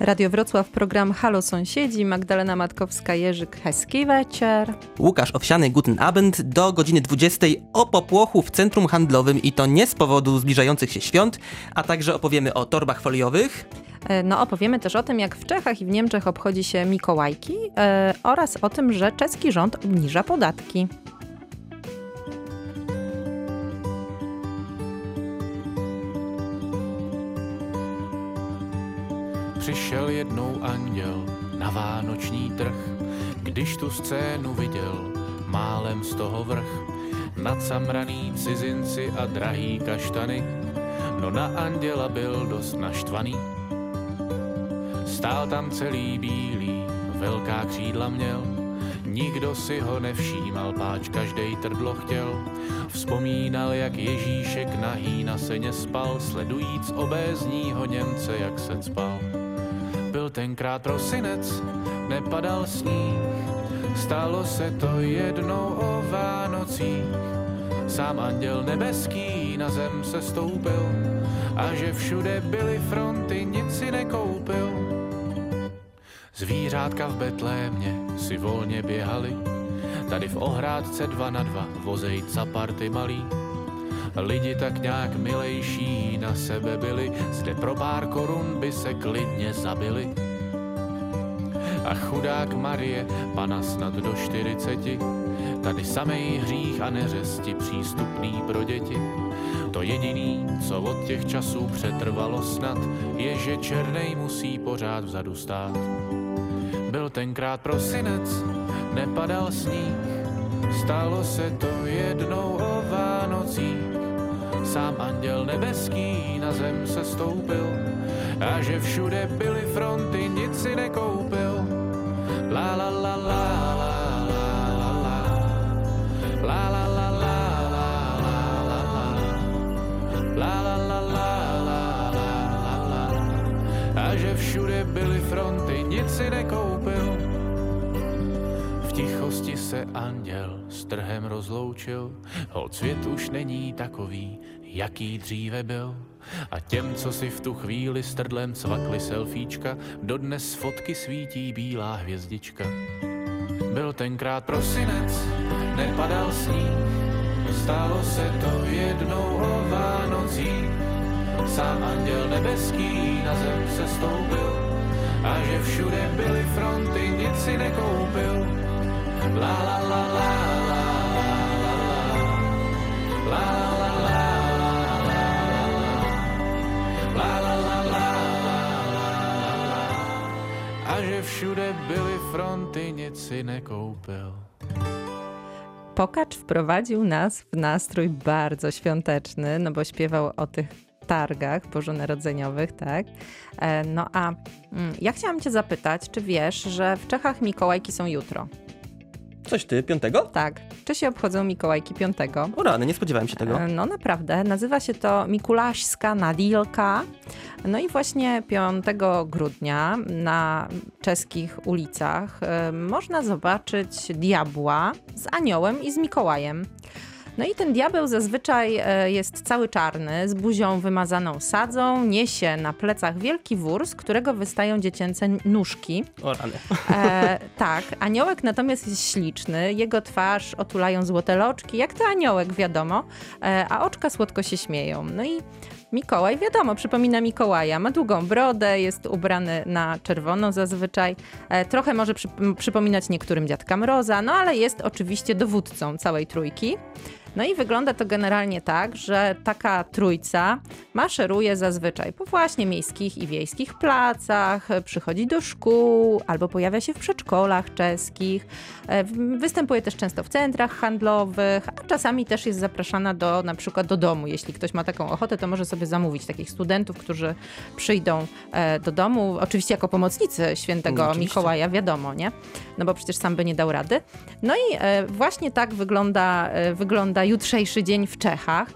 Radio Wrocław, program Halo Sąsiedzi, Magdalena Matkowska-Jerzyk, Hezki wieczór. Łukasz Owsiany, guten Abend, do godziny 20 o popłochu w centrum handlowym i to nie z powodu zbliżających się świąt, a także opowiemy o torbach foliowych. E, no, opowiemy też o tym, jak w Czechach i w Niemczech obchodzi się Mikołajki e, oraz o tym, że czeski rząd obniża podatki. Přišel jednou anděl na vánoční trh, když tu scénu viděl, málem z toho vrch, nacamraný cizinci a drahý kaštany, no na anděla byl dost naštvaný. Stál tam celý bílý, velká křídla měl, nikdo si ho nevšímal, páč každej trdlo chtěl. Vzpomínal, jak Ježíšek nahý na seně spal, sledujíc obézního Němce, jak se spal. Byl tenkrát prosinec, nepadal sníh, stalo se to jednou o Vánocích. Sám anděl nebeský na zem se stoupil a že všude byly fronty, nic si nekoupil. Zvířátka v Betlémě si volně běhali, tady v ohrádce dva na dva vozejca party malý. Lidi tak nějak milejší na sebe byli, zde pro pár korun by se klidně zabili. A chudák Marie, pana snad do čtyřiceti, tady samej hřích a neřesti přístupný pro děti. To jediný, co od těch časů přetrvalo snad, je, že černej musí pořád vzadu stát. Byl tenkrát prosinec, nepadal sníh, stalo se to jednou o Vánocích. Sám anděl nebeský na zem se stoupil a že všude byly fronty, nic si nekoupil. La la la la la la la la la la la la la la la la a že všude byly fronty, nic si nekoupil. V tichosti se anděl trhem rozloučil. Hol svět už není takový, jaký dříve byl. A těm, co si v tu chvíli s trdlem cvakli selfíčka, dodnes fotky svítí bílá hvězdička. Byl tenkrát prosinec, nepadal sníh, stalo se to jednou o Vánocí. Sám anděl nebeský na zem se stoupil, a že všude byly fronty, nic si nekoupil. La la la la a všude byly fronty, nic si nekoupil. Pokacz wprowadził nas w nastrój bardzo świąteczny, no bo śpiewał o tych targach bożonarodzeniowych, tak? E, no a mm, ja chciałam cię zapytać, czy wiesz, że w Czechach Mikołajki są jutro? Coś ty, piątego? Tak. Czy się obchodzą Mikołajki piątego? O rany, nie spodziewałem się tego. E, no naprawdę. Nazywa się to Mikulaśska Nadilka. No i właśnie 5 grudnia na czeskich ulicach e, można zobaczyć diabła z aniołem i z Mikołajem. No i ten diabeł zazwyczaj e, jest cały czarny, z buzią wymazaną sadzą, niesie na plecach wielki wór, z którego wystają dziecięce nóżki. O rany. E, tak, aniołek natomiast jest śliczny, jego twarz otulają złote loczki, jak to aniołek wiadomo, e, a oczka słodko się śmieją. No i Mikołaj, wiadomo, przypomina Mikołaja. Ma długą brodę, jest ubrany na czerwono zazwyczaj. E, trochę może przy, przypominać niektórym dziadka Mroza, no ale jest oczywiście dowódcą całej trójki. No i wygląda to generalnie tak, że taka trójca maszeruje zazwyczaj po właśnie miejskich i wiejskich placach, przychodzi do szkół albo pojawia się w przedszkolach czeskich. E, występuje też często w centrach handlowych, a czasami też jest zapraszana do na przykład do domu. Jeśli ktoś ma taką ochotę, to może sobie zamówić takich studentów, którzy przyjdą e, do domu, oczywiście jako pomocnicy świętego Mikołaja, wiadomo, nie? No bo przecież sam by nie dał rady. No i e, właśnie tak wygląda, wygląda jutrzejszy dzień w Czechach.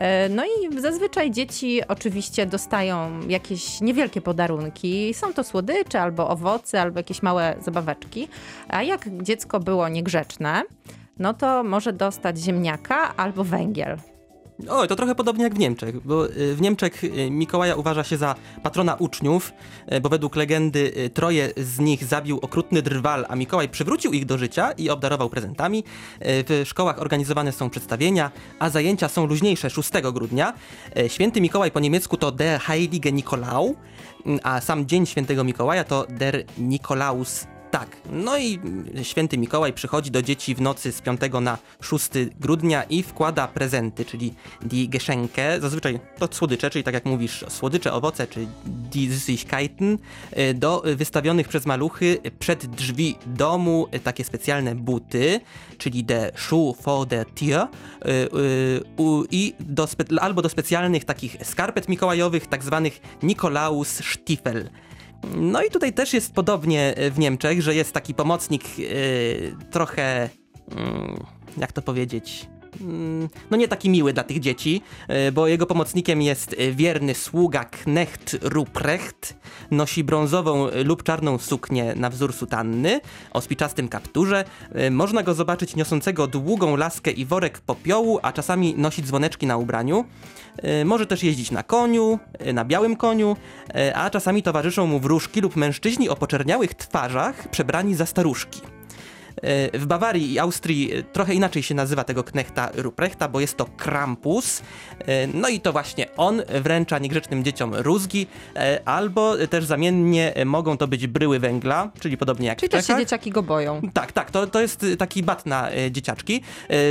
E, no i zazwyczaj dzieci oczywiście dostają jakieś niewielkie podarunki. Są to słodycze albo owoce, albo jakieś małe zabaweczki. A jak dziecko było niegrzeczne, no to może dostać ziemniaka albo węgiel. O, to trochę podobnie jak w Niemczech, bo y, w Niemczech y, Mikołaja uważa się za patrona uczniów, y, bo według legendy troje z nich zabił okrutny drwal, a Mikołaj przywrócił ich do życia i obdarował prezentami. W szkołach organizowane są przedstawienia, a zajęcia są luźniejsze 6 grudnia. Święty Mikołaj po niemiecku to Der Heilige Nikolau, a sam dzień świętego Mikołaja to Der Nikolaus tak, no i święty Mikołaj przychodzi do dzieci w nocy z 5 na 6 grudnia i wkłada prezenty, czyli die Geschenke, zazwyczaj to słodycze, czyli tak jak mówisz, słodycze, owoce, czy die Süßigkeiten, y, do wystawionych przez maluchy przed drzwi domu y, takie specjalne buty, czyli de Schuh vor der Tür i do albo do specjalnych takich skarpet mikołajowych, tak zwanych Nikolaus Stiefel. No i tutaj też jest podobnie w Niemczech, że jest taki pomocnik yy, trochę, yy, jak to powiedzieć, mm, no nie taki miły dla tych dzieci, y, bo jego pomocnikiem jest wierny sługa Knecht Ruprecht. Nosi brązową lub czarną suknię na wzór sutanny o spiczastym kapturze. Można go zobaczyć niosącego długą laskę i worek popiołu, a czasami nosi dzwoneczki na ubraniu. E, może też jeździć na koniu, e, na białym koniu, e, a czasami towarzyszą mu wróżki lub mężczyźni o poczerniałych twarzach przebrani za staruszki. W Bawarii i Austrii trochę inaczej się nazywa tego knechta Ruprechta, bo jest to Krampus. No i to właśnie on wręcza niegrzecznym dzieciom rózgi, albo też zamiennie mogą to być bryły węgla, czyli podobnie jak czyli w Czechach. Czyli też się dzieciaki go boją. Tak, tak, to, to jest taki bat na dzieciaczki.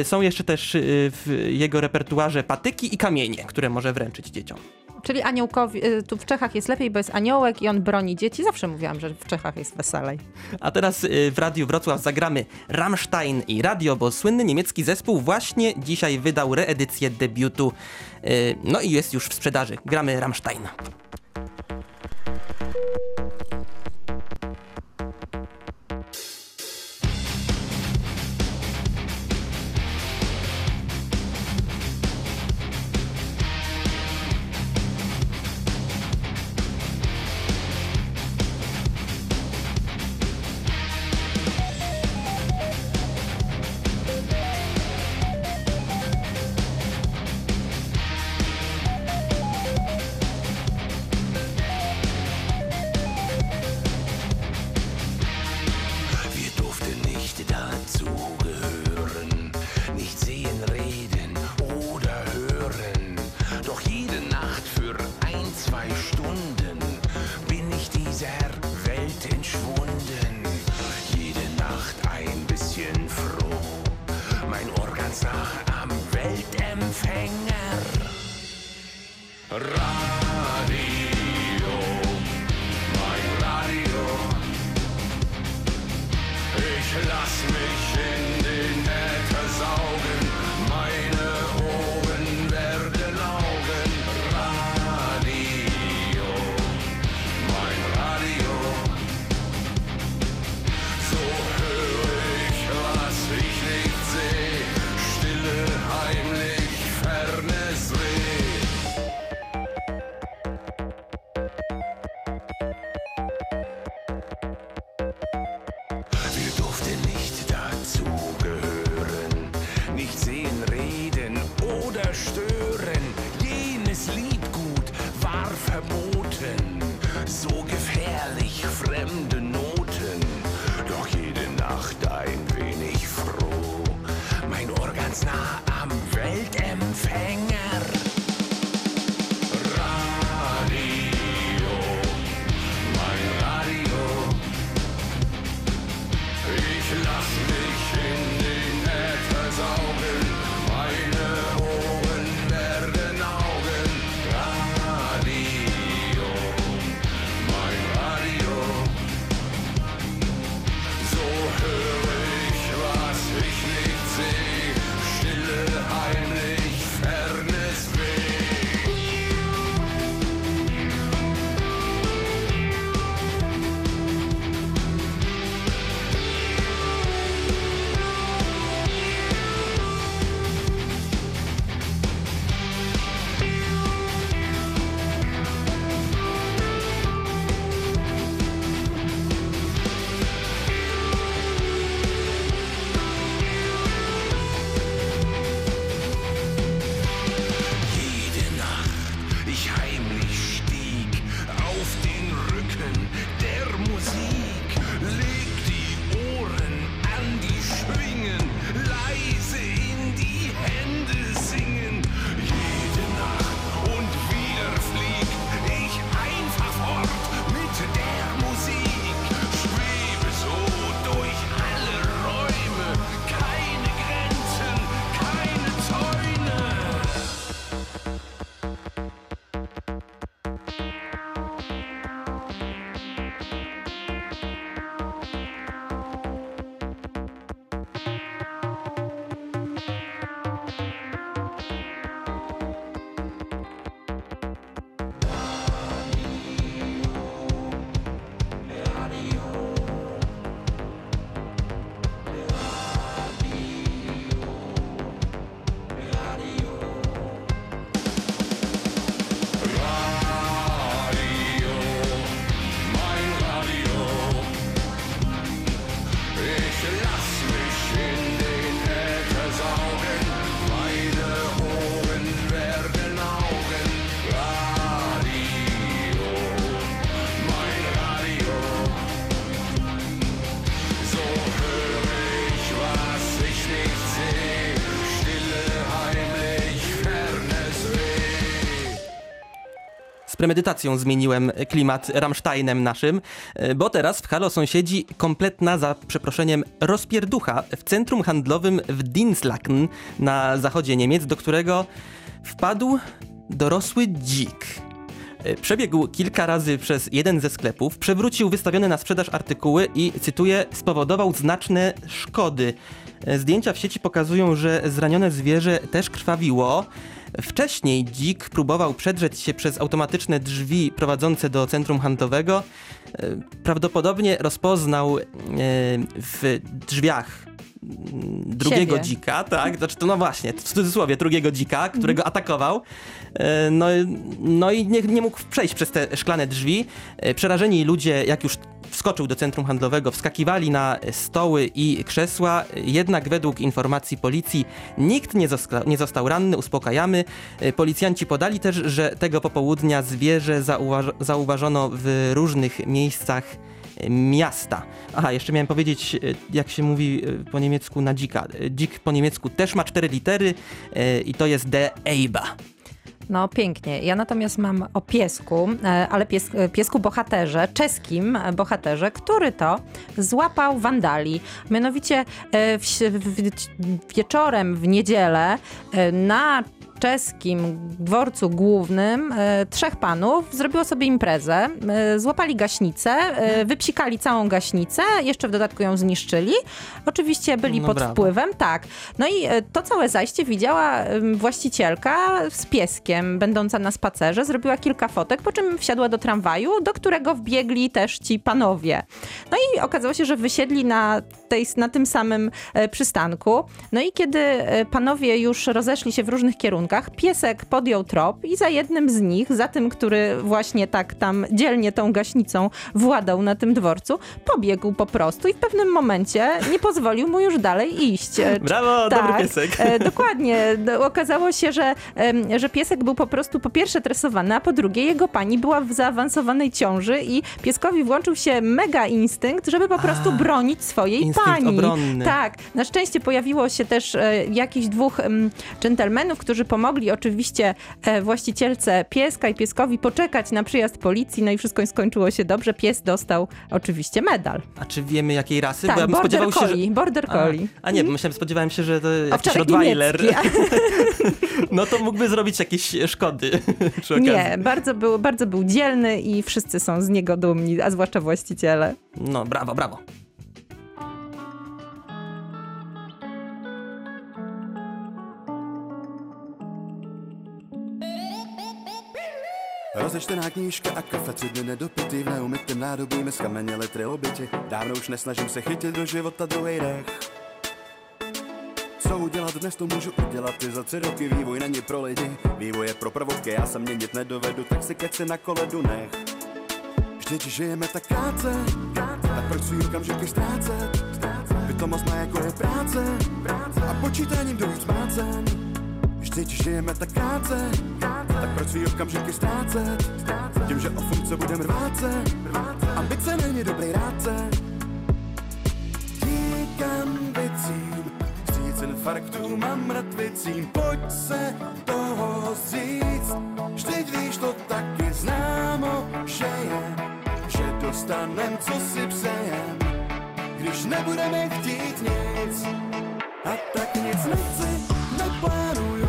Są jeszcze też w jego repertuarze patyki i kamienie, które może wręczyć dzieciom. Czyli aniołkowi, y, tu w Czechach jest lepiej, bo jest aniołek i on broni dzieci. Zawsze mówiłam, że w Czechach jest weselej. A teraz y, w Radiu Wrocław zagramy Rammstein i Radio, bo słynny niemiecki zespół właśnie dzisiaj wydał reedycję debiutu. Y, no i jest już w sprzedaży. Gramy Rammstein. Cliffhanger. Run. Premedytacją zmieniłem klimat Rammsteinem naszym, e, bo teraz w Halo sąsiedzi kompletna, za przeproszeniem, rozpierducha w centrum handlowym w Dinslaken na zachodzie Niemiec, do którego wpadł dorosły dzik. E, Przebiegł kilka razy przez jeden ze sklepów, przewrócił wystawione na sprzedaż artykuły i, cytuję, spowodował znaczne szkody. E, Zdjęcia w sieci pokazują, że zranione zwierzę też krwawiło. Wcześniej dzik próbował przedrzeć się przez automatyczne drzwi prowadzące do centrum handlowego. E, Prawdopodobnie rozpoznał e, w drzwiach drugiego Siebie. dzika, tak? Znaczy to no właśnie, w cudzysłowie drugiego dzika, którego atakował. E, No, no i nie, nie mógł przejść przez te szklane drzwi. E, Przerażeni ludzie, jak już wskoczył do centrum handlowego, wskakiwali na stoły i krzesła, jednak według informacji policji nikt nie, zosta- nie został ranny, uspokajamy. E, Policjanci podali też, że tego popołudnia zwierzę zauważ- zauważono w różnych miejscach miasta. Aha, jeszcze miałem powiedzieć, e, jak się mówi e, po niemiecku na dzika. E, Dzik po niemiecku też ma cztery litery i to jest de Eiba. No pięknie. Ja natomiast mam o piesku, ale pies, piesku bohaterze, czeskim bohaterze, który to złapał wandali. Mianowicie w, w, wieczorem w niedzielę na czeskim dworcu głównym e, trzech panów zrobiło sobie imprezę, e, złapali gaśnicę, e, wypsikali całą gaśnicę, jeszcze w dodatku ją zniszczyli. Oczywiście byli No pod brawo. wpływem, tak. No i to całe zajście widziała właścicielka z pieskiem, będąca na spacerze, zrobiła kilka fotek, po czym wsiadła do tramwaju, do którego wbiegli też ci panowie. No i okazało się, że wysiedli na, tej, na tym samym e, przystanku. No i kiedy e, panowie już rozeszli się w różnych kierunkach, piesek podjął trop i za jednym z nich, za tym, który właśnie tak tam dzielnie tą gaśnicą władał na tym dworcu, pobiegł po prostu i w pewnym momencie nie pozwolił mu już dalej iść. E, Brawo, dobry piesek. Dokładnie. Do- Okazało się, że, że piesek był po prostu po pierwsze tresowany, a po drugie jego pani była w zaawansowanej ciąży i pieskowi włączył się mega instynkt, żeby po prostu bronić swojej instynkt obronny. Tak. Na szczęście pojawiło się też e, jakichś dwóch em, dżentelmenów, którzy pomogli oczywiście e, właścicielce pieska i pieskowi poczekać na przyjazd policji, no i wszystko skończyło się dobrze. Pies dostał oczywiście medal. A czy wiemy jakiej rasy? Tak, bo ja bym border spodziewał się, że... collie, border A, collie. a nie, bo myślałem, spodziewałem się, że to jakiś Rottweiler. No to mógłby zrobić jakieś szkody przy okazji. Nie, bardzo był, bardzo był dzielny i wszyscy są z niego dumni, a zwłaszcza właściciele. No, brawo, brawo. Rozečtená knížka a kafe, tři dny nedopitý v neumytým nádobí, my skameněli trilobiti. Dávno už nesnažím se chytit do života druhý dech. Co udělat dnes, to můžu udělat ty za tři roky Vývoj není pro lidi, vývoj je pro prvotky Já se měnit nedovedu, tak si keci na koledu nech Vždyť žijeme tak krátce, tak proč svůj okamžiky ztrácet? Bytomost má jako je práce a počítáním do víc mácen Vždyť žijeme tak krátce, tak proč svý okamžiky ztrácet? Tím, že o funkce budem rvát se, ambice není dobrý rádce. Dík ambicím, vstříc infarktům a mrtvicím, pojď se toho zříct. Vždyť víš to taky známo, že je, že dostanem, co si přejem, když nebudeme chtít nic. A tak nic nechci, neplánuju,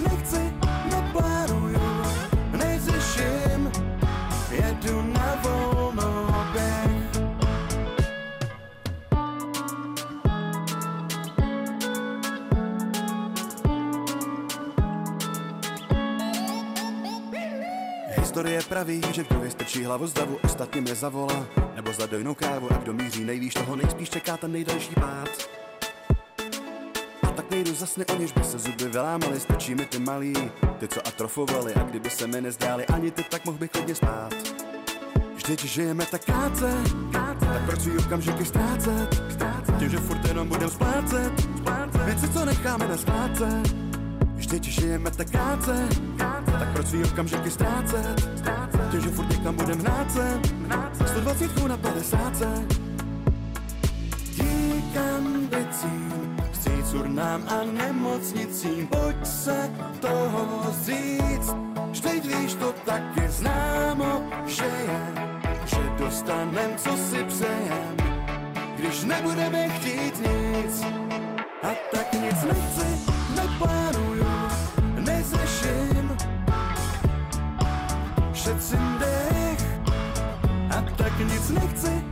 nechci, neplánuju, nezřeším, jedu na volnoběh. Historie praví, že kdo vystrčí hlavu z davu, ostatním je zavolá, nebo za dojnou kávu a kdo míří nejvíš, toho nejspíš čeká ten nejdelší pád. Nejdu za sny, aniž by se zuby vylámaly, stačí mi ty malý, ty co atrofovali a kdyby se mi nezdáli ani ty, tak mohl bych hodně spát. Vždyť žijeme tak krátce, tak proč svý okamžiky ztrácet? Tím, že furt jenom budem splácet, věci, co necháme na skládce. Vždyť žijeme tak krátce, tak proč svý okamžiky ztrácet? Tím, že furt někam budem hnát se, 120 na 50. Dík ambicím, vstříc curnám a nemocnicím. Pojď se toho říct, vždyť víš to taky známo, že je, že dostanem, co si přejem, když nebudeme chtít nic. A tak nic nechci, neplánuju, nezřeším, šetřím dech. A tak nic nechci,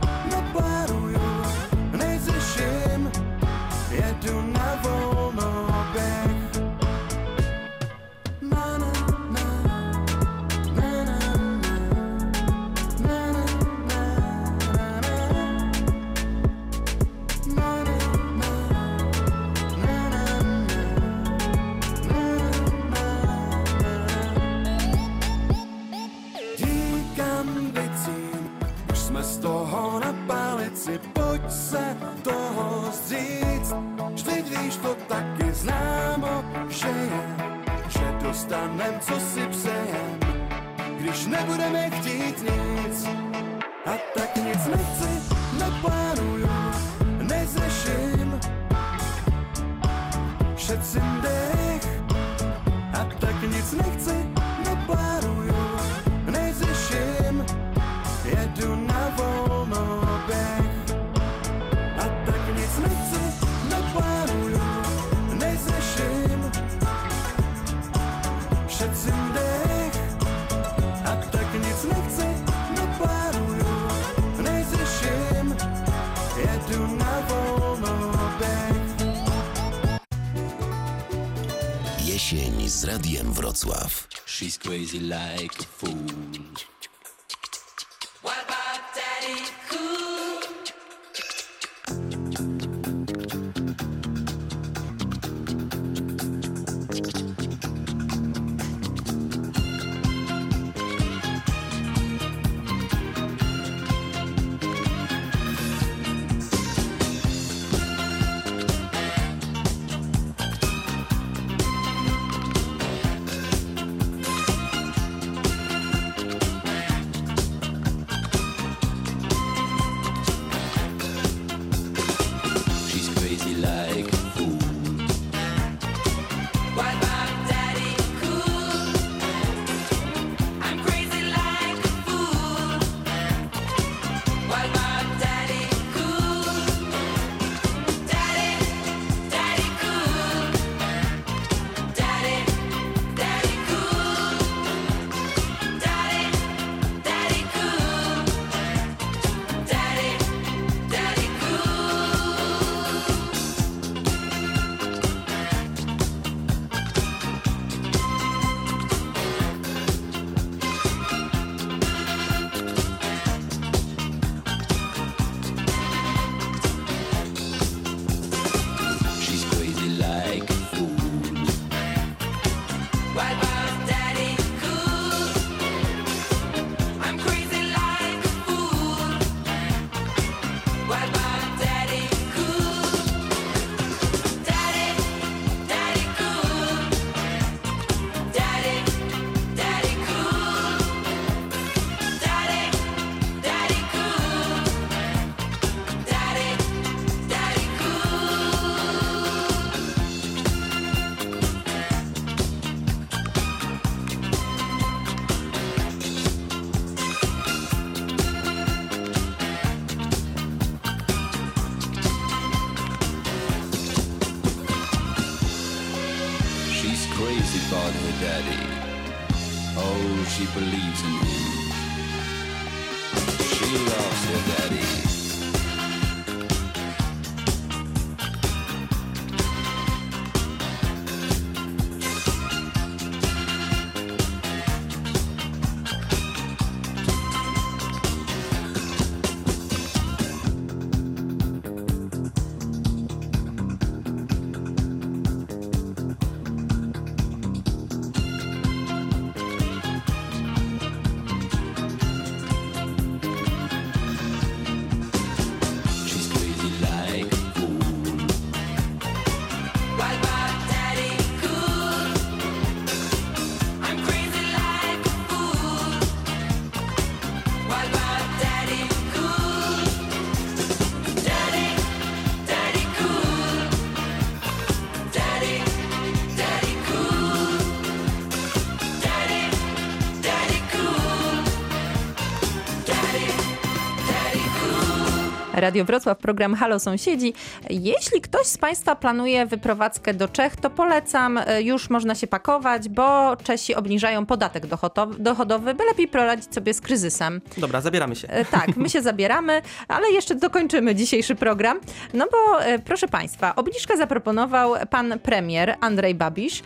toho zříct. Vždyť víš to taky známo, že je, že dostanem, co si přejem, když nebudeme chtít nic. A tak nic nechci, neplánuju, nezřeším, šetřím dech. A tak nic nechci, z Radiem Wrocław. She's crazy like a fool. Radio Wrocław, program Halo Sąsiedzi. Jeśli ktoś z Państwa planuje wyprowadzkę do Czech, to polecam, e, już można się pakować, bo Czesi obniżają podatek dochodowy, by lepiej poradzić sobie z kryzysem. Dobra, zabieramy się. E, Tak, my się zabieramy, ale jeszcze dokończymy dzisiejszy program. No bo, e, proszę Państwa, obniżkę zaproponował pan premier Andrzej Babisz,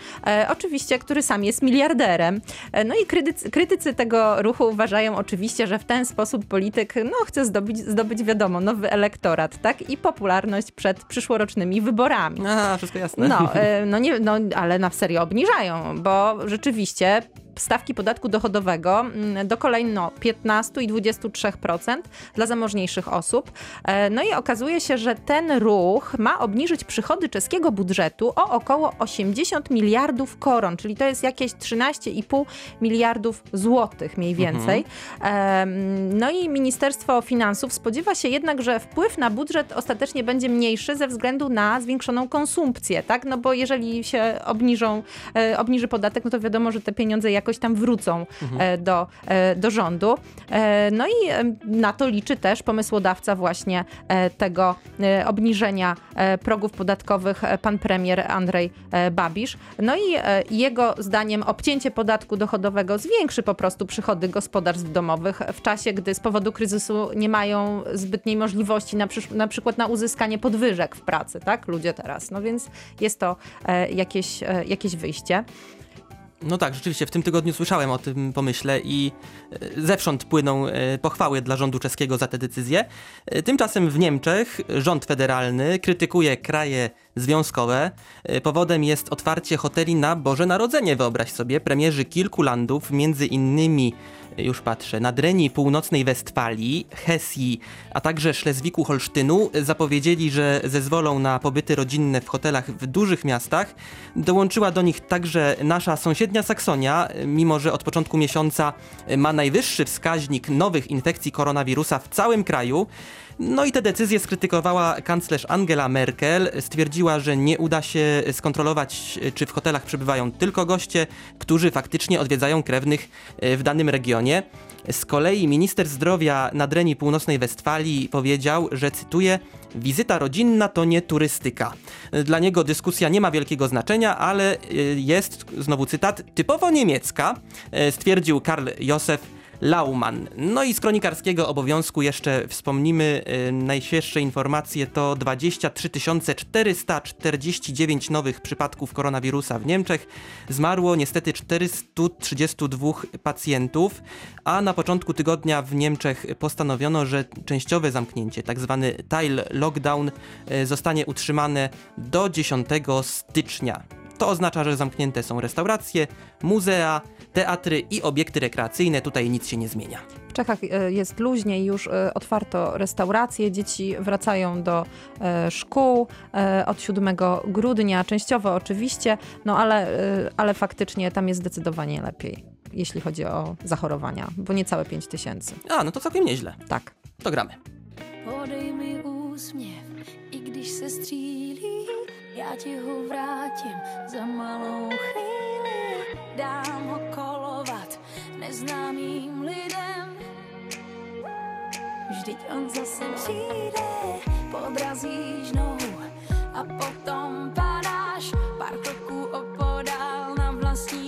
oczywiście, który sam jest miliarderem. No i krytycy, krytycy tego ruchu uważają oczywiście, że w ten sposób polityk no, chce zdobyć, zdobyć, wiadomo, nowy elektorat, tak? I popularność przed przyszłorocznymi wyborami. A, wszystko jasne. No, e, no, nie, no, ale na serio obniżają, bo rzeczywiście stawki podatku dochodowego mm, do kolejno 15 i 23% dla zamożniejszych osób. E, No i okazuje się, że ten ruch ma obniżyć przychody czeskiego budżetu o około 80 miliardów koron, czyli to jest jakieś 13,5 miliardów złotych mniej więcej. Em, No i Ministerstwo Finansów spodziewa się jednak, że wpływ na budżet ostatecznie będzie mniejszy ze względu na zwiększoną konsumpcję, tak? No bo jeżeli się obniżą, e, obniży podatek, no to wiadomo, że te pieniądze jakoś tam wrócą e, do, e, do rządu. E, No i na to liczy też pomysłodawca właśnie tego obniżenia progów podatkowych, pan premier Andrzej Babisz. No i jego zdaniem obcięcie podatku dochodowego zwiększy po prostu przychody gospodarstw domowych w czasie, gdy z powodu kryzysu nie mają zbytniej możliwości na, przysz- na przykład na uzyskanie podwyżek w pracy, tak? Ludzie teraz. No więc jest to jakieś, jakieś wyjście. No tak, rzeczywiście, w tym tygodniu słyszałem o tym pomyśle i e, zewsząd płyną e, pochwały dla rządu czeskiego za tę decyzję. E, Tymczasem w Niemczech rząd federalny krytykuje kraje związkowe. Powodem jest otwarcie hoteli na Boże Narodzenie, wyobraź sobie. Premierzy kilku landów, między innymi, już patrzę, Nadrenii Północnej Westfalii, Hesji, a także Szlezwiku-Holsztynu zapowiedzieli, że zezwolą na pobyty rodzinne w hotelach w dużych miastach. Dołączyła do nich także nasza sąsiednia Saksonia, mimo że od początku miesiąca ma najwyższy wskaźnik nowych infekcji koronawirusa w całym kraju. No i tę decyzję skrytykowała kanclerz Angela Merkel. Stwierdziła, że nie uda się skontrolować, e, czy w hotelach przebywają tylko goście, którzy faktycznie odwiedzają krewnych e, w danym regionie. Z kolei minister zdrowia Nadrenii Północnej Westfalii powiedział, że cytuję: Wizyta rodzinna to nie turystyka. Dla niego dyskusja nie ma wielkiego znaczenia, ale y, jest, znowu cytat, typowo niemiecka, y, stwierdził Karl Josef Laumann. No i z kronikarskiego obowiązku jeszcze wspomnimy y, najświeższe informacje to 23 449 nowych przypadków koronawirusa w Niemczech. Zmarło niestety 432 pacjentów, a na początku tygodnia w Niemczech postanowiono, że częściowe zamknięcie, tak zwany Teil Lockdown, y, zostanie utrzymane do 10 stycznia. To oznacza, że zamknięte są restauracje, muzea, teatry i obiekty rekreacyjne. Tutaj nic się nie zmienia. W Czechach e, jest luźniej, już e, otwarto restauracje, dzieci wracają do e, szkół od 7 grudnia, częściowo oczywiście, no ale, ale faktycznie tam jest zdecydowanie lepiej, jeśli chodzi o zachorowania, bo niecałe 5 tysięcy. A, no to całkiem nieźle. Tak. To gramy. Podej mi úsměv, i když se střílí, já ti ho vrátím za malou chvíli. Dám ho kolovat neznámým lidem. Vždyť on zase přijde, podrazíš nohu a potom padáš pár kroků opodál na vlastní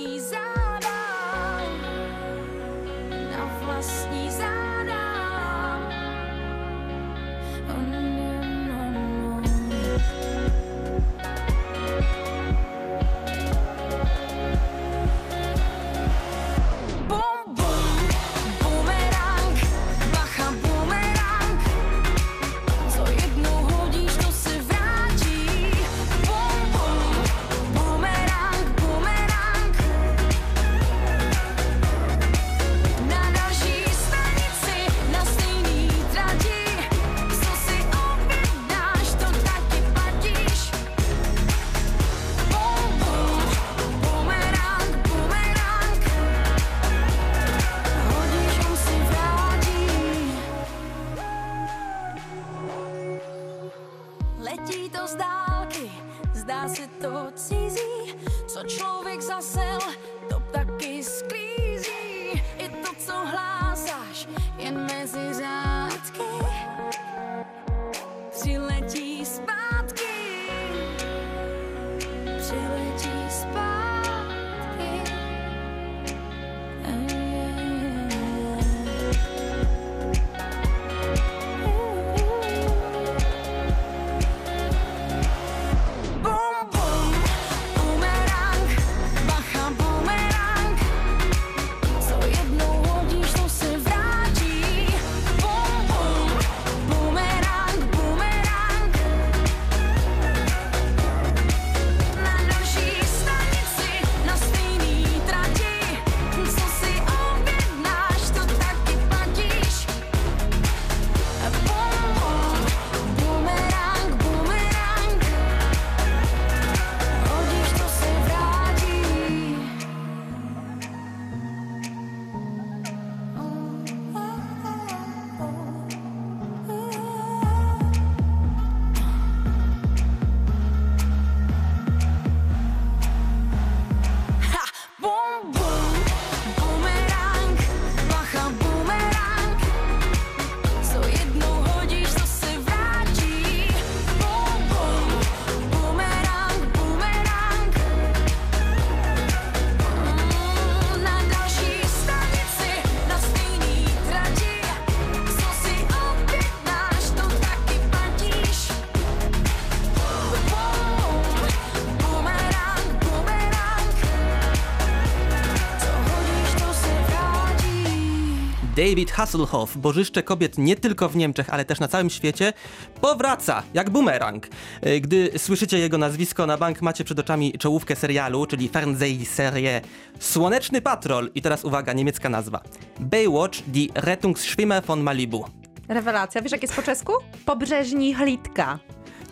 David Hasselhoff, bożyszcze kobiet nie tylko w Niemczech, ale też na całym świecie, powraca jak bumerang. E, Gdy słyszycie jego nazwisko, na bank macie przed oczami czołówkę serialu, czyli Fernsehserie Słoneczny Patrol i teraz uwaga, niemiecka nazwa. Baywatch, die Rettungsschwimmer von Malibu. Rewelacja. Wiesz, jak jest po czesku? Pobrzeżni Chlitka.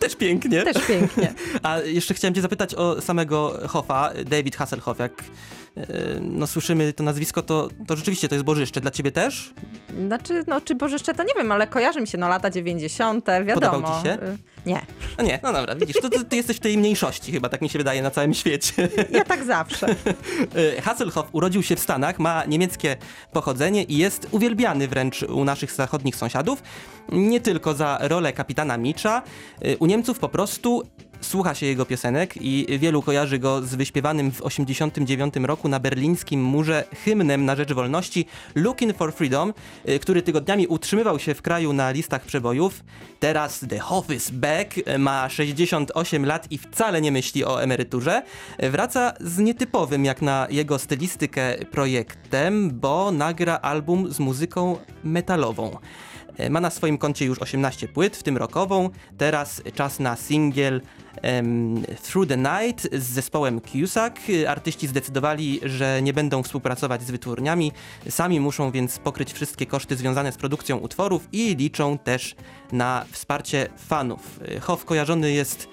Też pięknie. Też pięknie. A jeszcze chciałem cię zapytać o samego Hoffa, David Hasselhoff. Jak e, no, słyszymy to nazwisko, to, to rzeczywiście to jest bożyszcze. Dla ciebie też? Znaczy, no czy Bożyszcze to nie wiem, ale kojarzy mi się, no lata 90., wiadomo. Podobał ci się? Y, Nie, No nie, no dobra, widzisz, to, ty, ty jesteś w tej mniejszości chyba, tak mi się wydaje, na całym świecie. ja tak zawsze. E, Hasselhoff urodził się w Stanach, ma niemieckie pochodzenie i jest uwielbiany wręcz u naszych zachodnich sąsiadów. Nie tylko za rolę kapitana Mitcha. E, U Niemców po prostu słucha się jego piosenek i wielu kojarzy go z wyśpiewanym w 89 roku na berlińskim murze hymnem na rzecz wolności Looking for Freedom, e, który tygodniami utrzymywał się w kraju na listach przebojów. Teraz The Hoff is back, e, ma 68 lat i wcale nie myśli o emeryturze. E, Wraca z nietypowym jak na jego stylistykę projektem, bo nagra album z muzyką metalową. E, Ma na swoim koncie już 18 płyt, w tym rockową. Teraz czas na singiel em, Through the Night z zespołem Cusack. E, Artyści zdecydowali, że nie będą współpracować z wytwórniami. Sami muszą więc pokryć wszystkie koszty związane z produkcją utworów i liczą też na wsparcie fanów. E, Hoff kojarzony jest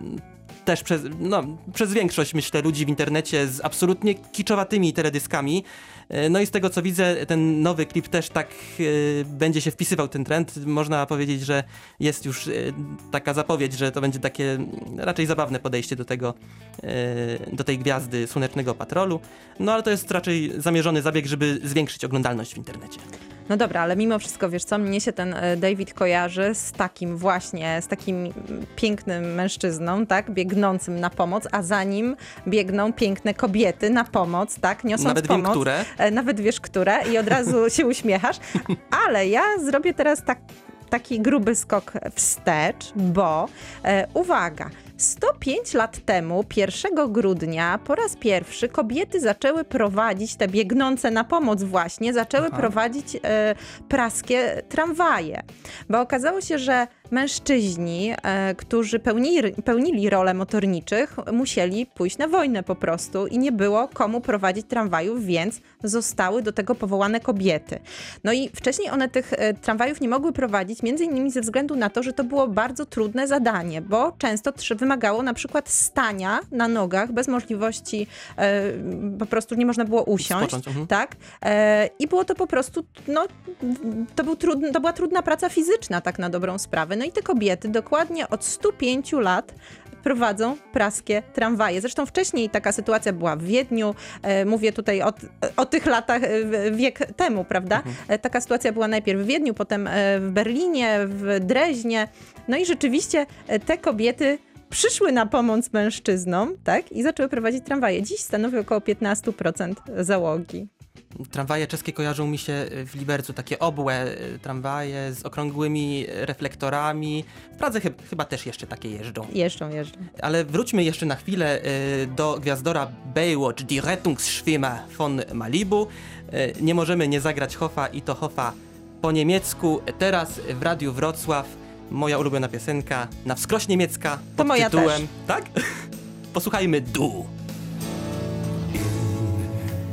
mm, też przez, no, przez większość, myślę, ludzi w internecie z absolutnie kiczowatymi teledyskami. E, No i z tego co widzę, ten nowy klip też tak e, będzie się wpisywał ten trend. Można powiedzieć, że jest już e, taka zapowiedź, że to będzie takie mm, raczej zabawne podejście do tego, do tej gwiazdy Słonecznego Patrolu. No ale to jest raczej zamierzony zabieg, żeby zwiększyć oglądalność w internecie. No dobra, ale mimo wszystko, wiesz co, mnie się ten e, David kojarzy z takim właśnie, z takim pięknym mężczyzną, tak, biegnącym na pomoc, a za nim biegną piękne kobiety na pomoc, tak, niosąc Nawet wiem, pomoc. które. E, Nawet wiesz, które i od razu się uśmiechasz. Ale ja zrobię teraz tak, taki gruby skok wstecz, bo e, uwaga, 105 lat temu, 1 grudnia, po raz pierwszy kobiety zaczęły prowadzić, te biegnące na pomoc właśnie, zaczęły Aha. prowadzić e, praskie tramwaje. Bo okazało się, że mężczyźni, e, którzy pełnili, pełnili role motorniczych, musieli pójść na wojnę po prostu i nie było komu prowadzić tramwajów, więc zostały do tego powołane kobiety. No i wcześniej one tych e, tramwajów nie mogły prowadzić, między innymi ze względu na to, że to było bardzo trudne zadanie, bo często trzy- wymagało na przykład stania na nogach bez możliwości, e, po prostu nie można było usiąść. Mhm. Tak? E, I było to po prostu, no, to, był trudny, to była trudna praca fizyczna, tak na dobrą sprawę. No i te kobiety dokładnie od 105 lat prowadzą praskie tramwaje. Zresztą wcześniej taka sytuacja była w Wiedniu, e, mówię tutaj o, o tych latach, e, wiek temu, prawda? E, taka sytuacja była najpierw w Wiedniu, potem e, w Berlinie, w Dreźnie. No i rzeczywiście te kobiety przyszły na pomoc mężczyznom, tak? I zaczęły prowadzić tramwaje. Dziś stanowi około 15% załogi. Tramwaje czeskie kojarzą mi się w Libercu, takie obłe y, tramwaje z okrągłymi reflektorami. W Pradze chy- chyba też jeszcze takie jeżdżą. Jeżdżą, jeżdżą. Ale wróćmy jeszcze na chwilę y, do gwiazdora Baywatch, Die Rettungsschwimmer von Malibu. Y, Nie możemy nie zagrać Hoffa i to Hoffa po niemiecku. Teraz w Radiu Wrocław moja ulubiona piosenka na wskroś niemiecka pod moja tytułem... też. Tak? Posłuchajmy Du.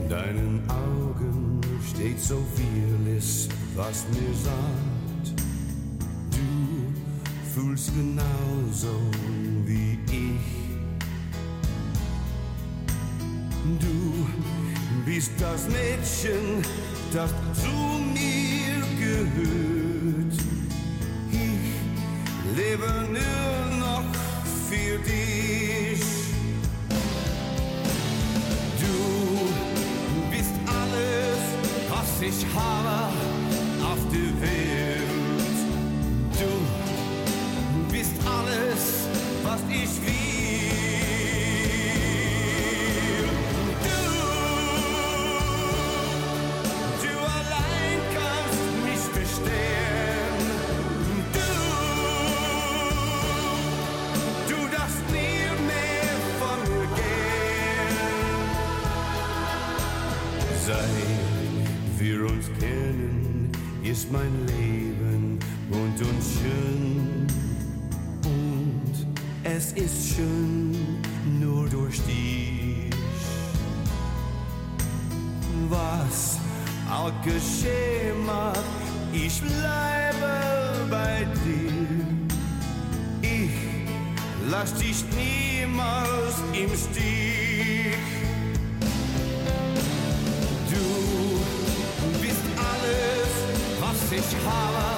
deinen Augen steht so vieles, was mir sagt. Du fühlst genauso wie ich. Du bist das Mädchen, das zu mir gehört. Lebe nur noch für dich. Du bist alles, was ich habe auf der Welt. Du bist alles, was ich will. Ist mein Leben bunt und schön. Und es ist schön nur durch dich. Was auch geschehen mag, ich bleibe bei dir. Ich lass dich niemals im Stich. Was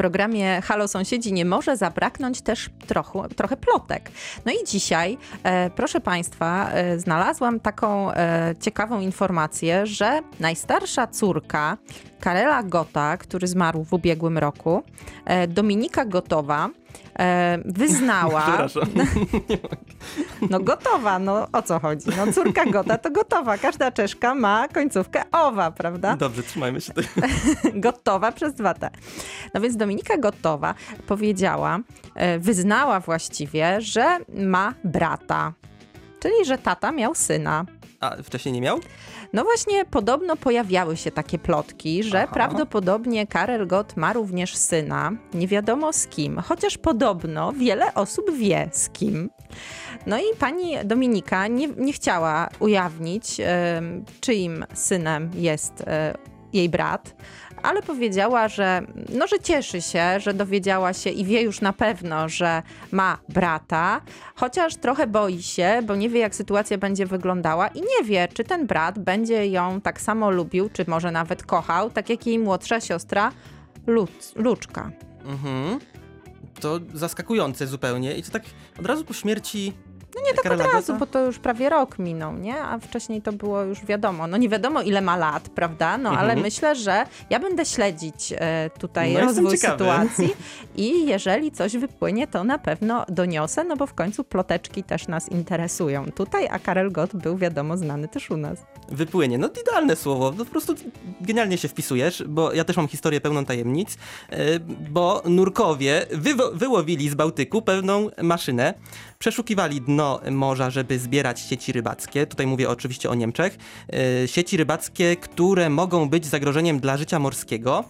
programie Halo Sąsiedzi nie może zabraknąć też trochę, trochę plotek. No i dzisiaj, e, proszę Państwa, e, znalazłam taką e, ciekawą informację, że najstarsza córka Karela Gota, który zmarł w ubiegłym roku, e, Dominika Gotowa, e, wyznała. No gotowa, no o co chodzi? No córka Gota to gotowa. Każda czeszka ma końcówkę owa, prawda? Dobrze, trzymajmy się tego. Gotowa przez dwa T. No więc Dominika Gotowa powiedziała, e, wyznała właściwie, że ma brata. Czyli, że tata miał syna. A wcześniej nie miał? No właśnie, podobno pojawiały się takie plotki, że Aha. prawdopodobnie Karel Gott ma również syna, nie wiadomo z kim, chociaż podobno wiele osób wie z kim. No i pani Dominika nie, nie chciała ujawnić, em, czyim synem jest e, jej brat, ale powiedziała, że, no, że cieszy się, że dowiedziała się i wie już na pewno, że ma brata, chociaż trochę boi się, bo nie wie, jak sytuacja będzie wyglądała i nie wie, czy ten brat będzie ją tak samo lubił, czy może nawet kochał, tak jak jej młodsza siostra Luc, Luczka. Mhm. To zaskakujące zupełnie. I to tak od razu po śmierci. No nie tak od razu, bo to już prawie rok minął, nie? A wcześniej to było już wiadomo. No nie wiadomo ile ma lat, prawda? No ale Mhm. myślę, że ja będę śledzić e, tutaj No, rozwój sytuacji i jeżeli coś wypłynie, to na pewno doniosę, no bo w końcu ploteczki też nas interesują tutaj, a Karel Gott był wiadomo znany też u nas. Wypłynie. No idealne słowo. No, po prostu genialnie się wpisujesz, bo ja też mam historię pełną tajemnic, e, bo nurkowie wywo- wyłowili z Bałtyku pewną maszynę, przeszukiwali dno morza, żeby zbierać sieci rybackie. Tutaj mówię oczywiście o Niemczech. E, Sieci rybackie, które mogą być zagrożeniem dla życia morskiego.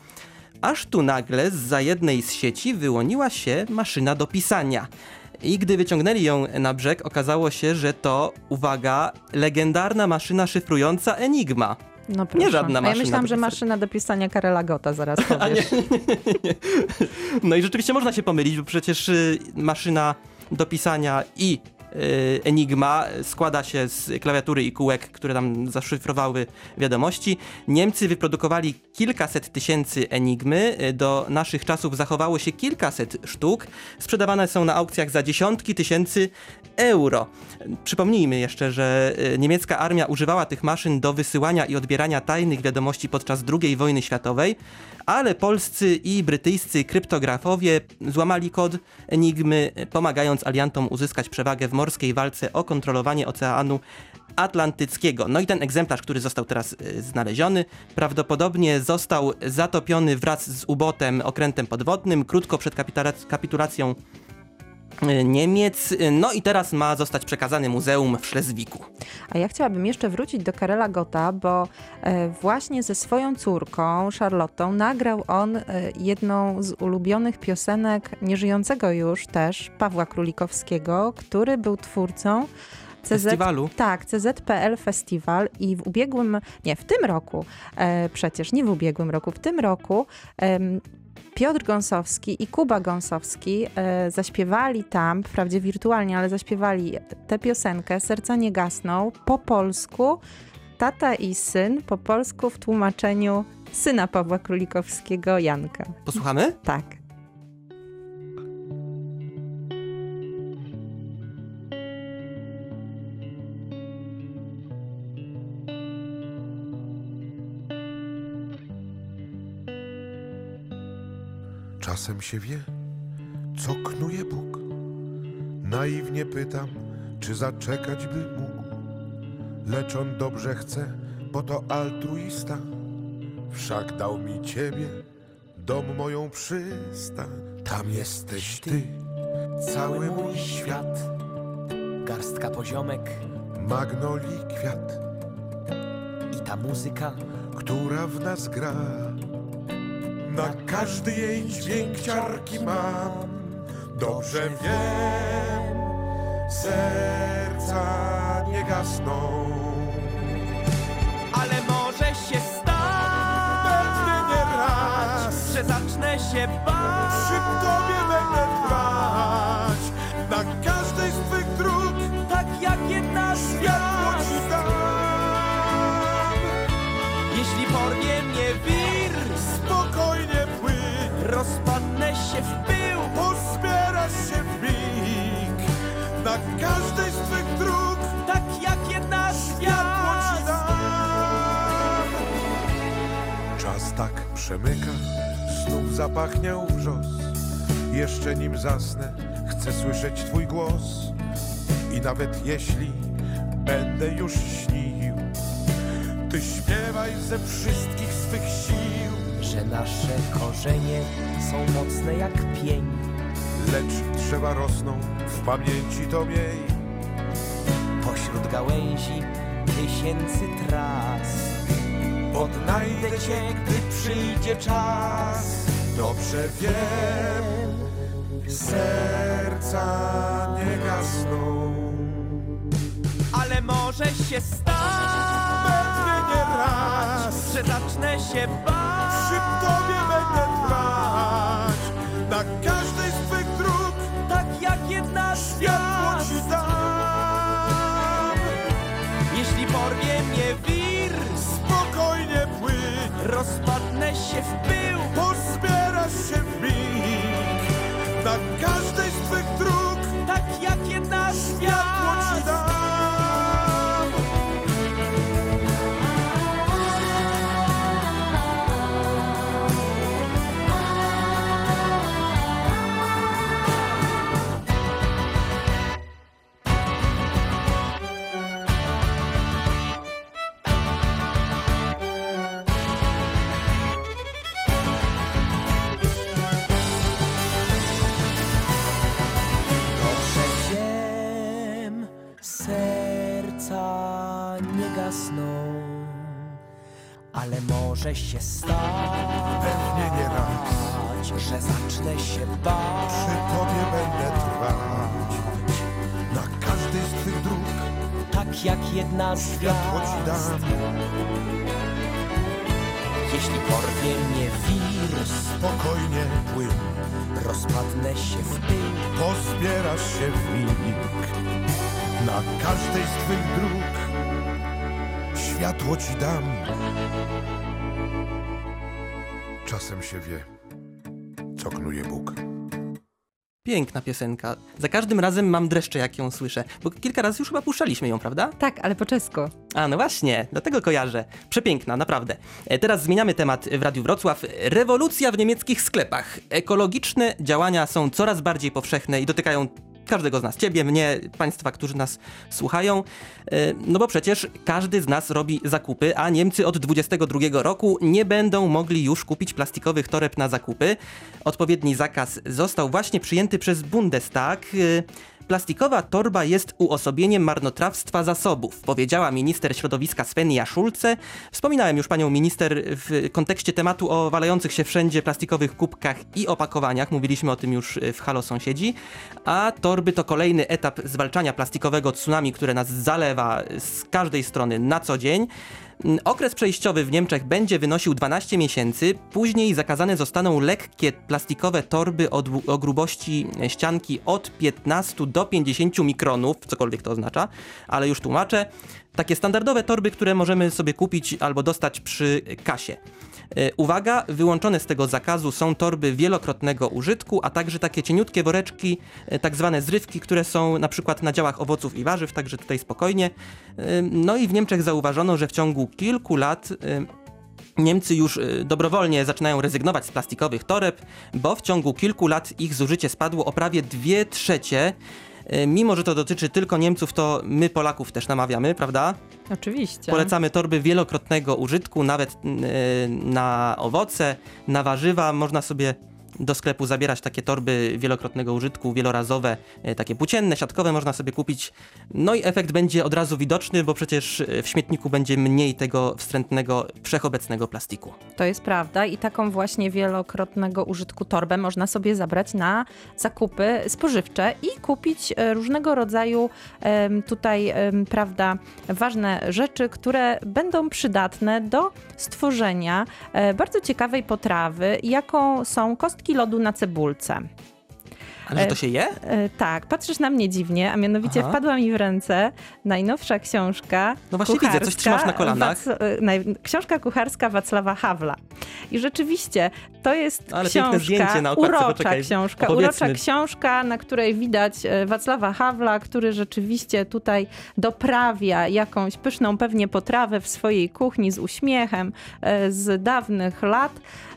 Aż tu nagle za jednej z sieci wyłoniła się maszyna do pisania. I gdy wyciągnęli ją na brzeg, okazało się, że to, uwaga, legendarna maszyna szyfrująca Enigma. No proszę. żadna A ja maszyna myślałam, że maszyna do pisania Karela Gotta, zaraz powiesz. No i rzeczywiście można się pomylić, bo przecież y, maszyna do pisania i Enigma składa się z klawiatury i kółek, które tam zaszyfrowały wiadomości. Niemcy wyprodukowali kilkaset tysięcy Enigmy. Y, Do naszych czasów zachowało się kilkaset sztuk. Sprzedawane są na aukcjach za dziesiątki tysięcy euro. Przypomnijmy jeszcze, że y, niemiecka armia używała tych maszyn do wysyłania i odbierania tajnych wiadomości podczas II wojny światowej, ale polscy i brytyjscy kryptografowie złamali kod Enigmy, y, pomagając aliantom uzyskać przewagę w morskiej walce o kontrolowanie Oceanu Atlantyckiego. No i ten egzemplarz, który został teraz y, znaleziony, prawdopodobnie został zatopiony wraz z ubotem, okrętem podwodnym, krótko przed kapitula- kapitulacją Niemiec. Y, No i teraz ma zostać przekazany muzeum w Szlezwiku. A ja chciałabym jeszcze wrócić do Karela Gotta, bo e, właśnie ze swoją córką, Charlottą, nagrał on e, jedną z ulubionych piosenek nieżyjącego już też Pawła Królikowskiego, który był twórcą CZ... Festiwalu. Tak, CZPL Festiwal i w ubiegłym, nie, w tym roku, e, przecież nie w ubiegłym roku, w tym roku em, Piotr Gąsowski i Kuba Gąsowski e, zaśpiewali tam, wprawdzie wirtualnie, ale zaśpiewali tę piosenkę Serca nie gasną po polsku. Tata i syn po polsku w tłumaczeniu syna Pawła Królikowskiego, Janka. Posłuchamy? Tak. Czasem się wie, co knuje Bóg. Naiwnie pytam, czy zaczekać by mógł. Lecz on dobrze chce, bo to altruista. Wszak dał mi ciebie, dom moją przystań. Tam jesteś ty, cały mój świat. Garstka poziomek Magnolii kwiat, i ta muzyka która w nas gra. Na każdy jej dźwięk ciarki mam. Dobrze wiem, serca nie gasną. Ale może się stać, Pewnie nie raz że zacznę się bać. przy tobie Jeśli porwie mnie wir, Spokojnie płyń, rozpadnę się w pył Pozbierasz się w mig Na każdej z twych dróg Tak jak jedna Światło Czas tak przemyka Znów zapachniał wrzos. Jeszcze nim zasnę Chcę słyszeć twój głos. I nawet jeśli Będę już śnił Ty śpiewaj ze wszystkich swych sił. Że nasze korzenie są mocne jak pień. Lecz drzewa rosną w pamięci to miej Pośród gałęzi tysięcy tras. Odnajdę cię, gdy przyjdzie czas. Dobrze wiem, serca nie gasną. Ale może się stać Pewnie nie raz Że zacznę się bać przy tobie będę trwać. Na każdej z twych dróg Tak jak jedna z światło ci dam. Jeśli porwie mnie wir Spokojnie płyń, Rozpadnę się w pył pozbierasz się w mig. Na każdej z twych dróg Tak jak jedna z światło ci dam. Może się stać, Pewnie nie raz że zacznę się bać. przy tobie będę trwać. Na każdej z twych dróg tak jak jedna z światło ci dam. Jeśli porwie mnie wir, Spokojnie płyń, rozpadnę się w pył. pozbierasz się w mig. Na każdej z twych dróg światło ci dam. Czasem się wie, co knuje Bóg. Piękna piosenka. Za każdym razem mam dreszcze, jak ją słyszę. Bo kilka razy już chyba puszczaliśmy ją, prawda? Tak, ale po czesku. A, no właśnie, dlatego kojarzę. Przepiękna, naprawdę. E, Teraz zmieniamy temat w Radiu Wrocław. Rewolucja w niemieckich sklepach. Ekologiczne działania są coraz bardziej powszechne i dotykają każdego z nas, ciebie, mnie, państwa, którzy nas słuchają. E, No bo przecież każdy z nas robi zakupy, a Niemcy od 22 roku nie będą mogli już kupić plastikowych toreb na zakupy. Odpowiedni zakaz został właśnie przyjęty przez Bundestag. E, Plastikowa torba jest uosobieniem marnotrawstwa zasobów, powiedziała minister środowiska Svenja Schulze. Wspominałem już panią minister w kontekście tematu o walających się wszędzie plastikowych kubkach i opakowaniach. Mówiliśmy o tym już w Halo Sąsiedzi. A torby to kolejny etap zwalczania plastikowego tsunami, które nas zalewa z każdej strony na co dzień. Mm, Okres przejściowy w Niemczech będzie wynosił 12 miesięcy. Później zakazane zostaną lekkie plastikowe torby o, o grubości ścianki od 15 do 50 mikronów, cokolwiek to oznacza, ale już tłumaczę. Takie standardowe torby, które możemy sobie kupić albo dostać przy kasie. E, Uwaga, wyłączone z tego zakazu są torby wielokrotnego użytku, a także takie cieniutkie woreczki, e, tak zwane zrywki, które są na przykład na działach owoców i warzyw, także tutaj spokojnie. E, No i w Niemczech zauważono, że w ciągu kilku lat Niemcy już dobrowolnie zaczynają rezygnować z plastikowych toreb, bo w ciągu kilku lat ich zużycie spadło o prawie 2 trzecie. Y, Mimo, że to dotyczy tylko Niemców, to my Polaków też namawiamy, prawda? Oczywiście. Polecamy torby wielokrotnego użytku, nawet y, na owoce, na warzywa. Można sobie do sklepu zabierać takie torby wielokrotnego użytku, wielorazowe, y, takie płócienne, siatkowe można sobie kupić. No i efekt będzie od razu widoczny, bo przecież y, w śmietniku będzie mniej tego wstrętnego, wszechobecnego plastiku. To jest prawda i taką właśnie wielokrotnego użytku torbę można sobie zabrać na zakupy spożywcze i kupić e, różnego rodzaju tutaj, prawda, ważne rzeczy, które będą przydatne do stworzenia e, bardzo ciekawej potrawy, jaką są kostki lodu na cebulce. Ale to się je? E, tak, patrzysz na mnie dziwnie, a mianowicie Aha. wpadła mi w ręce najnowsza książka. No właśnie widzę, coś trzymasz na kolanach. Wac- e, książka kucharska Wacława Hawla. I rzeczywiście to jest Ale piękne książka, zdjęcie na okładce, urocza poczekaj, książka, opowiedzmy. urocza książka, na której widać e, Wacława Hawla, który rzeczywiście tutaj doprawia jakąś pyszną pewnie potrawę w swojej kuchni z uśmiechem e, z dawnych lat.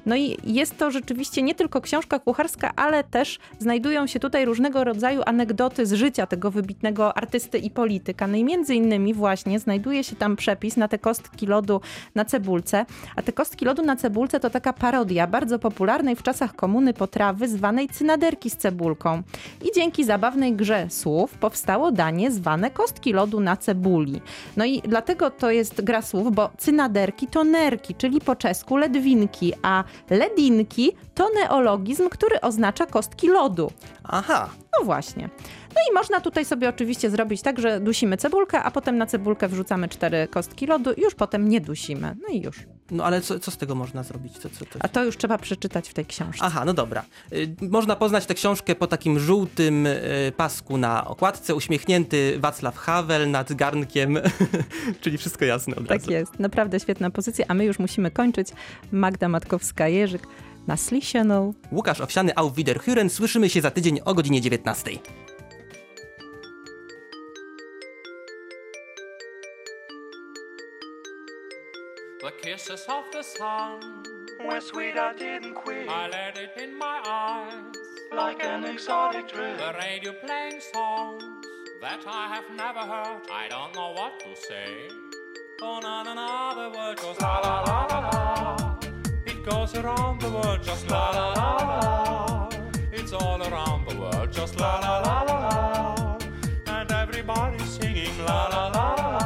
No i jest to rzeczywiście nie tylko książka kucharska, ale też znajdują się tutaj różnego rodzaju anegdoty z życia tego wybitnego artysty i polityka. No i między innymi właśnie znajduje się tam przepis na te kostki lodu na cebulce, a te kostki lodu na cebulce to taka parodia bardzo popularnej w czasach komuny potrawy zwanej cynaderki z cebulką. I dzięki zabawnej grze słów powstało danie zwane kostki lodu na cebuli. No i dlatego to jest gra słów, bo cynaderki to nerki, czyli po czesku ledwinki, a ledinki to neologizm, który oznacza kostki lodu. Aha. No właśnie. No i można tutaj sobie oczywiście zrobić tak, że dusimy cebulkę, a potem na cebulkę wrzucamy cztery kostki lodu już potem nie dusimy. No i już. No ale co, co z tego można zrobić? Co, co, to... A to już trzeba przeczytać w tej książce. Aha, no dobra. Y, Można poznać tę książkę po takim żółtym y, pasku na okładce, uśmiechnięty Wacław Havel nad garnkiem, czyli wszystko jasne od Tak razu. jest, naprawdę świetna pozycja, a my już musimy kończyć. Magda Matkowska-Jerzyk na Slishaną. Łukasz Owsiany, Auf Wiederhören. Słyszymy się za tydzień o godzinie 19. The kisses of the sun were sweet, I didn't quit. I let it in my eyes Like an exotic drink. The radio playing songs that I have never heard. I don't know what to say. Oh na na na, the word goes la la la la la. It goes around the world just la la la la la. It's all around the world just la la la la la. And everybody's singing la la la la la.